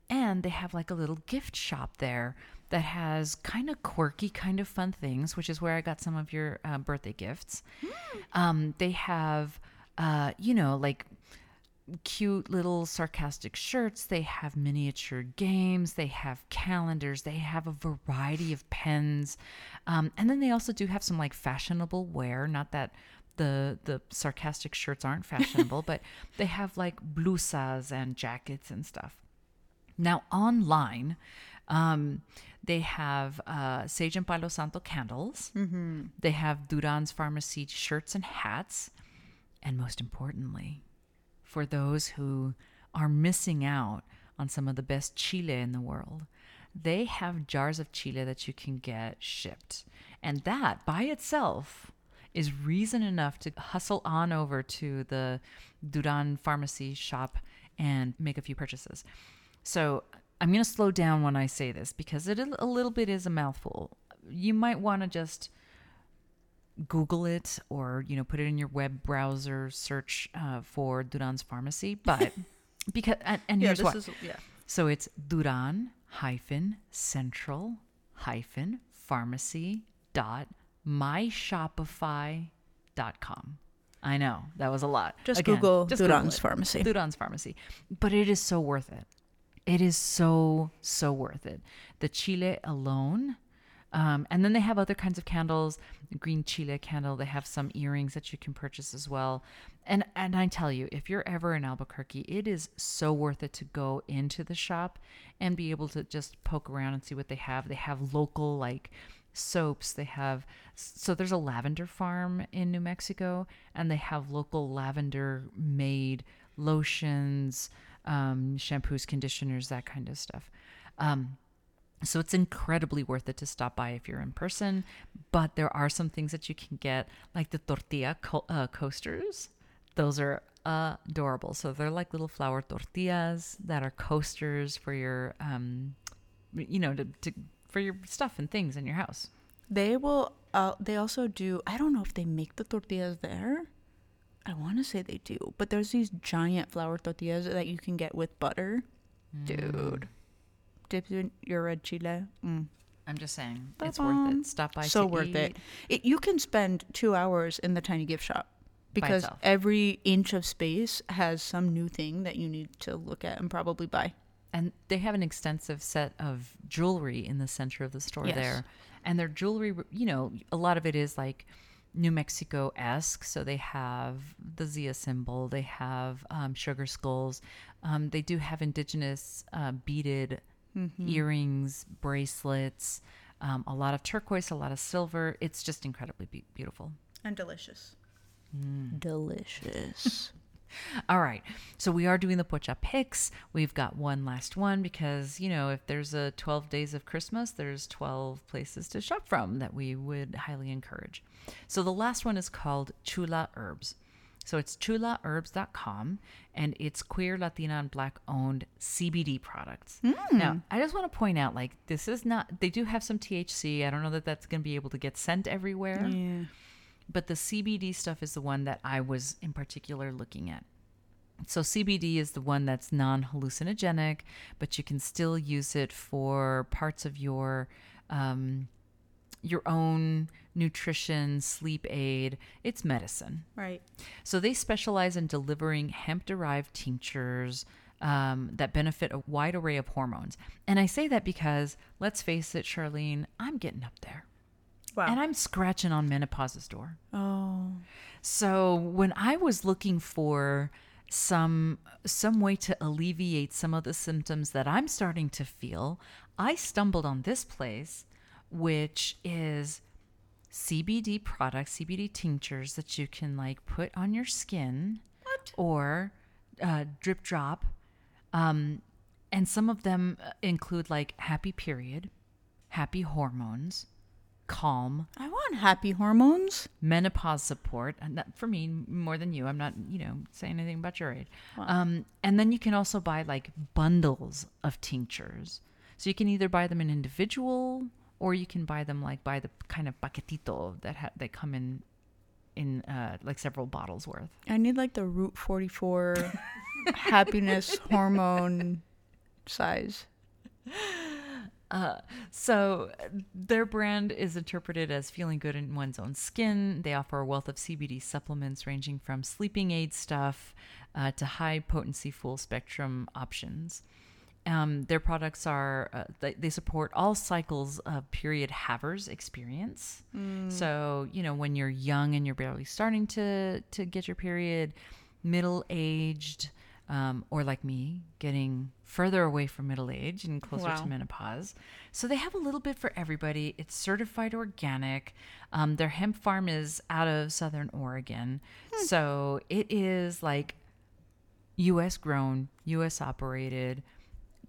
And they have like a little gift shop there that has kind of quirky, kind of fun things, which is where I got some of your uh, birthday gifts. Mm. Um, they have, uh, you know, like cute little sarcastic shirts. They have miniature games. They have calendars. They have a variety of pens. Um, and then they also do have some like fashionable wear. Not that the the sarcastic shirts aren't fashionable, but they have like blusas and jackets and stuff. Now online, um, they have uh, Sage and Palo Santo candles. Mm-hmm. They have Duran's Pharmacy shirts and hats. And most importantly, for those who are missing out on some of the best chile in the world. They have jars of chile that you can get shipped. And that by itself is reason enough to hustle on over to the Duran pharmacy shop and make a few purchases. So I'm going to slow down when I say this because it a little bit is a mouthful. You might want to just Google it or you know put it in your web browser search uh, for Duran's pharmacy. But because and, and yeah, here's what. Is, yeah. So it's Duran hyphen central hyphen pharmacy dot myshopify dot com. I know that was a lot. Just Again, Google just Duran's Google pharmacy. Duran's pharmacy, but it is so worth it. It is so so worth it. The chile alone Um, and then they have other kinds of candles, green chile candle. They have some earrings that you can purchase as well. And and I tell you, if you're ever in Albuquerque, it is so worth it to go into the shop and be able to just poke around and see what they have. They have local like soaps. They have so there's a lavender farm in New Mexico, and they have local lavender made lotions, um, shampoos, conditioners, that kind of stuff. Um, so it's incredibly worth it to stop by if you're in person. But there are some things that you can get, like the tortilla co- uh, coasters. Those are adorable. So they're like little flour tortillas that are coasters for your, um, you know, to, to for your stuff and things in your house. They will. Uh, they also do. I don't know if they make the tortillas there. I want to say they do, but there's these giant flour tortillas that you can get with butter, dude. Dip in your red chile. Mm. I'm just saying, it's worth it. Stop by. so worth it. it. You can spend two hours in the tiny gift shop because every inch of space has some new thing that you need to look at and probably buy. And they have an extensive set of jewelry in the center of the store Yes. there. And their jewelry, you know, a lot of it is like New Mexico esque. So they have the Zia symbol, they have um, sugar skulls. Um, they do have indigenous uh, beaded earrings, bracelets, um, a lot of turquoise, a lot of silver. It's just incredibly be- beautiful. And delicious. Delicious. All right. So we are doing the Pocha picks. We've got one last one because, you know, if there's a 12 days of Christmas, there's 12 places to shop from that we would highly encourage. So the last one is called Xula Herbs. So it's xulaherbs.com and it's queer, Latina, and black owned CBD products. Hmm. Now, I just want to point out like, this is not, they do have some THC. I don't know that that's going to be able to get sent everywhere yeah. But the CBD stuff is the one that I was in particular looking at. So CBD is the one that's non-hallucinogenic, but you can still use it for parts of your um, your own nutrition, sleep aid. It's medicine. Right. So they specialize in delivering hemp-derived tinctures um, that benefit a wide array of hormones. And I say that because, let's face it, Charlene, I'm getting up there, Wow. and I'm scratching on menopause's door. oh. So when I was looking for some some way to alleviate some of the symptoms that I'm starting to feel, I stumbled on this place which is CBD products, CBD tinctures that you can like put on your skin What? or uh, drip drop. Um, and some of them uh, include like happy period, happy hormones, calm, I want happy hormones. menopause support and that for me more than you i'm not you know saying anything about your age. Um, and then you can also buy like bundles of tinctures. So you can either buy them in individual or you can buy them like by the kind of paquetito that ha- they come in in uh, like several bottles worth. I need like the Route 44 happiness hormone size. Uh, so their brand is interpreted as feeling good in one's own skin. They offer a wealth of CBD supplements ranging from sleeping aid stuff uh, to high potency full spectrum options. Um, their products are uh, they, they support all cycles of period havers experience. So you know when you're young and you're barely starting to to get your period, middle aged, um, or like me, getting further away from middle age and closer Wow. to menopause. So they have a little bit for everybody. It's certified organic. Um, their hemp farm is out of Southern Oregon, so it is like U.S. grown, U.S. operated,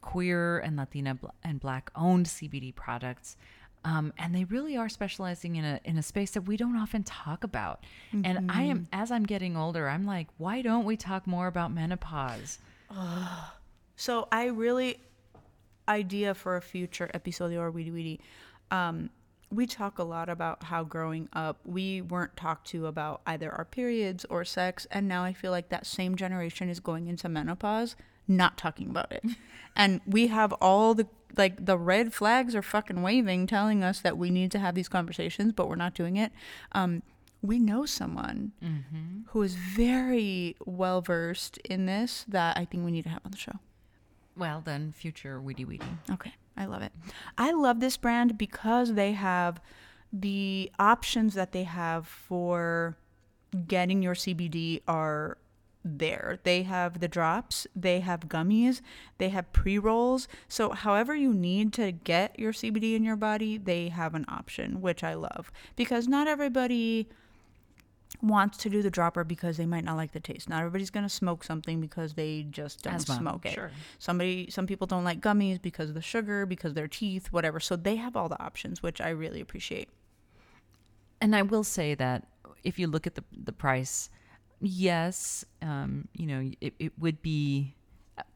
queer and Latina bl- and Black owned CBD products. Um, and they really are specializing in a in a space that we don't often talk about. And I am as I'm getting older, I'm like, why don't we talk more about menopause? So I really idea for a future episode or Weedy Weedy. Um, we talk a lot about how growing up we weren't talked to about either our periods or sex, and now I feel like that same generation is going into menopause not talking about it, and we have all the like the red flags are fucking waving, telling us that we need to have these conversations, but we're not doing it. Um, we know someone who is very well versed in this that I think we need to have on the show. Well, then future weedy weedy. Okay. I love it. I love this brand because they have the options that they have for getting your CBD are there. They have the drops, they have gummies, they have pre rolls. So, however, you need to get your CBD in your body, they have an option, which I love because not everybody wants to do the dropper because they might not like the taste. Not everybody's going to smoke something because they just don't Asthma, smoke it. sure. Somebody some people don't like gummies because of the sugar, because of their teeth, whatever. So they have all the options, which I really appreciate. And I will say that if you look at the the price, yes, um, you know, it, it would be.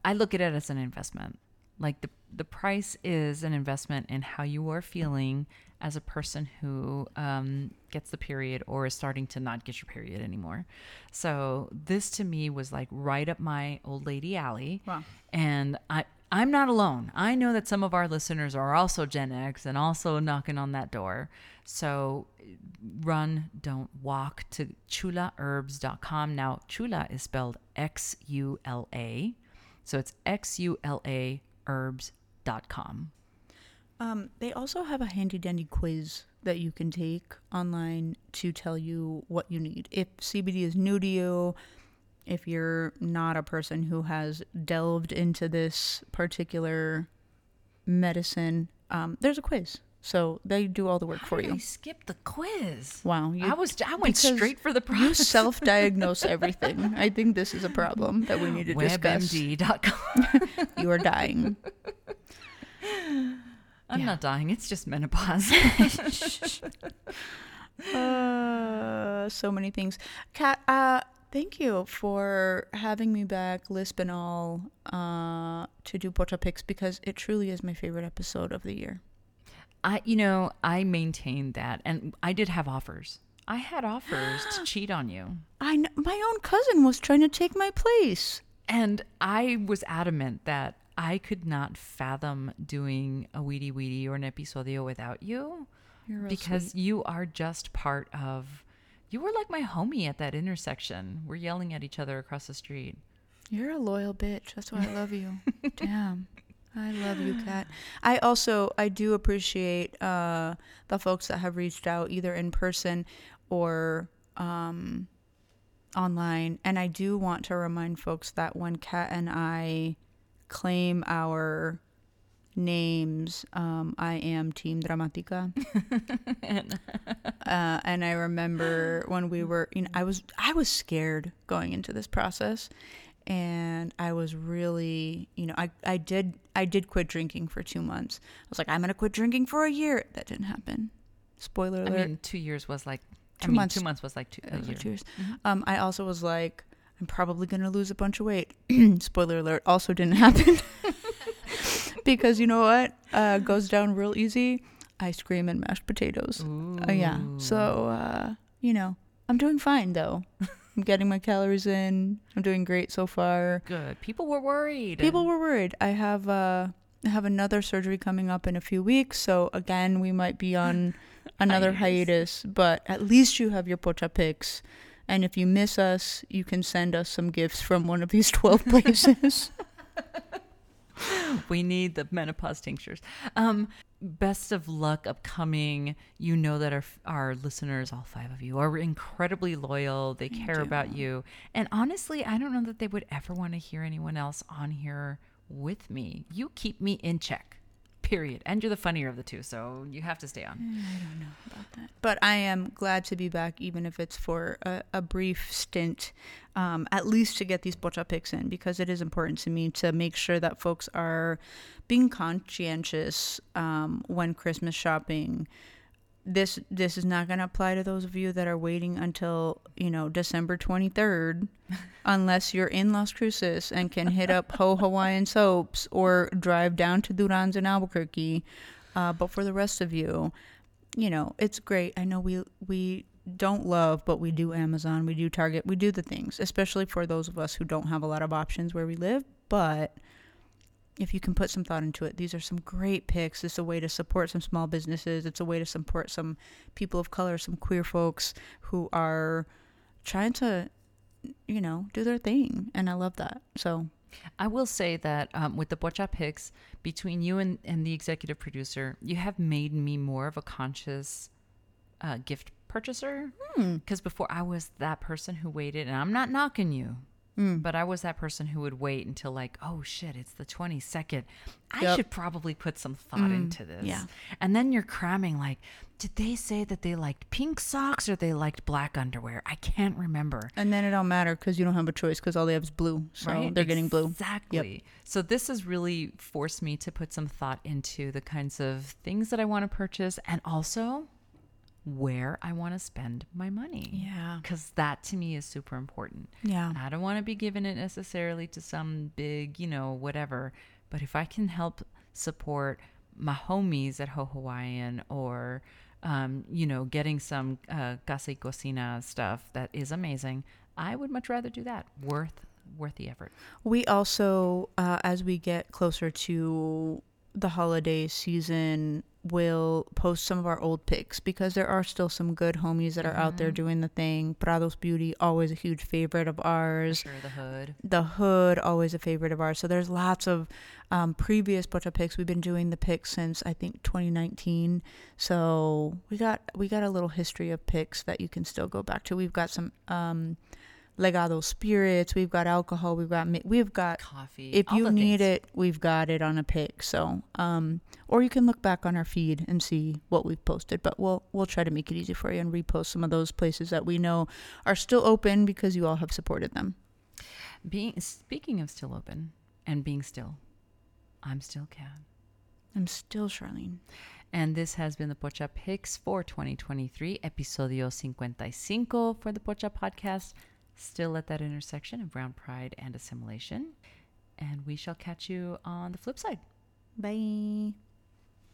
I look at it as an investment. Like the the price is an investment in how you are feeling as a person who um, gets the period or is starting to not get your period anymore. So this to me was like right up my old lady alley. Wow. And I I'm not alone. I know that some of our listeners are also Gen X and also knocking on that door. So run, don't walk to xulaherbs.com. Now, Xula is spelled X U L A. So it's X U L A herbs.com. Um, they also have a handy dandy quiz that you can take online to tell you what you need. If CBD is new to you, if you're not a person who has delved into this particular medicine, um, there's a quiz. So they do all the work for How did you. I skipped the quiz. Wow, you, I was I went straight for the you self-diagnose everything. I think this is a problem that we need to discuss. WebMD.com. You are dying. I'm Yeah. not dying. It's just menopause. Uh, so many things. Kat, uh, thank you for having me back, lisp all, uh, to do Pocha Picks because it truly is my favorite episode of the year. I, you know, I maintained that, and I did have offers. I had offers to cheat on you, I kn- my own cousin was trying to take my place. and I was adamant that I could not fathom doing a weedy weedy or an episodio without you You're because sweet. you are just part of. You were like my homie at that intersection. We're yelling at each other across the street. you're a loyal bitch. That's why I love you. Damn. I love you, Kat. I also I do appreciate uh, the folks that have reached out either in person or um, online. And I do want to remind folks that when Kat and I claim our names, um, I am Team Dramatica. uh, and I remember when we were, you know, I was I was scared going into this process, and I was really, you know, I I did I did quit drinking for two months. I was like, I'm gonna quit drinking for a year. That didn't happen. Spoiler I alert. mean, two years was like I Two mean, months. Two months was like two, was year. two years. Um, I also was like, I'm probably gonna lose a bunch of weight. Spoiler alert. Also didn't happen. because you know what uh, goes down real easy? Ice cream and mashed potatoes. Uh, yeah. So uh, you know, I'm doing fine though. I'm getting my calories in. I'm doing great so far. Good. People were worried. People were worried. I have uh, I have another surgery coming up in a few weeks, so again we might be on another hiatus. But at least you have your pocha picks, and if you miss us, you can send us some gifts from one of these twelve places. we need the menopause tinctures. Um, best of luck upcoming. You know that our our listeners, all five of you, are incredibly loyal. They care about you, and honestly, I don't know that they would ever want to hear anyone else on here with me. You keep me in check. Period. And you're the funnier of the two, so you have to stay on. I don't know about that. But I am glad to be back, even if it's for a, a brief stint, um, at least to get these pocha picks in, because it is important to me to make sure that folks are being conscientious um, when Christmas shopping. This this is not going to apply to those of you that are waiting until you know December twenty third, unless you're in Las Cruces and can hit up Ho Hawaiian Soaps or drive down to Duran's in Albuquerque. Uh, but for the rest of you, you know, it's great. I know we we don't love, but we do Amazon, we do Target, we do the things, especially for those of us who don't have a lot of options where we live. But if you can put some thought into it, these are some great picks. It's a way to support some small businesses. It's a way to support some people of color, some queer folks who are trying to, you know, do their thing. And I love that. So I will say that um, with the Pocha picks, between you and, and the executive producer, you have made me more of a conscious uh, gift purchaser. Because before I was that person who waited, and I'm not knocking you, Mm. but I was that person who would wait until like, oh shit, it's the 22nd. I Yep. should probably put some thought mm. into this. yeah. And then you're cramming like, did they say that they liked pink socks or they liked black underwear? I can't remember. And then it don't matter because you don't have a choice because all they have is blue. So they're getting blue. Exactly. So this has really forced me to put some thought into the kinds of things that I want to purchase and also where I want to spend my money. Yeah. Because that to me is super important. Yeah. I don't want to be giving it necessarily to some big, you know, whatever. But if I can help support my homies at Ho Hawaiian or, um, you know, getting some uh, casa y cocina stuff that is amazing, I would much rather do that. Worth worth the effort. We also, uh, as we get closer to the holiday season, will post some of our old pics because there are still some good homies that are out there doing the thing. Prados Beauty, always a huge favorite of ours. Sure, the hood. The Hood, always a favorite of ours. So there's lots of um, previous Pocha picks. We've been doing the picks since I think 2019. So we got we got a little history of picks that you can still go back to. We've got some um, Legado spirits. We've got alcohol. We've got we've got Coffee. if you need things. it, we've got it on a pic. So, um, or you can look back on our feed and see what we've posted. But we'll we'll try to make it easy for you and repost some of those places that we know are still open because you all have supported them. Being speaking of still open and being still, I'm still Kat. I'm still Charlene. And this has been the Pocha Picks for 2023, episodio 55 for the Pocha podcast. Still at that intersection of brown pride and assimilation. And we shall catch you on the flip side. Bye.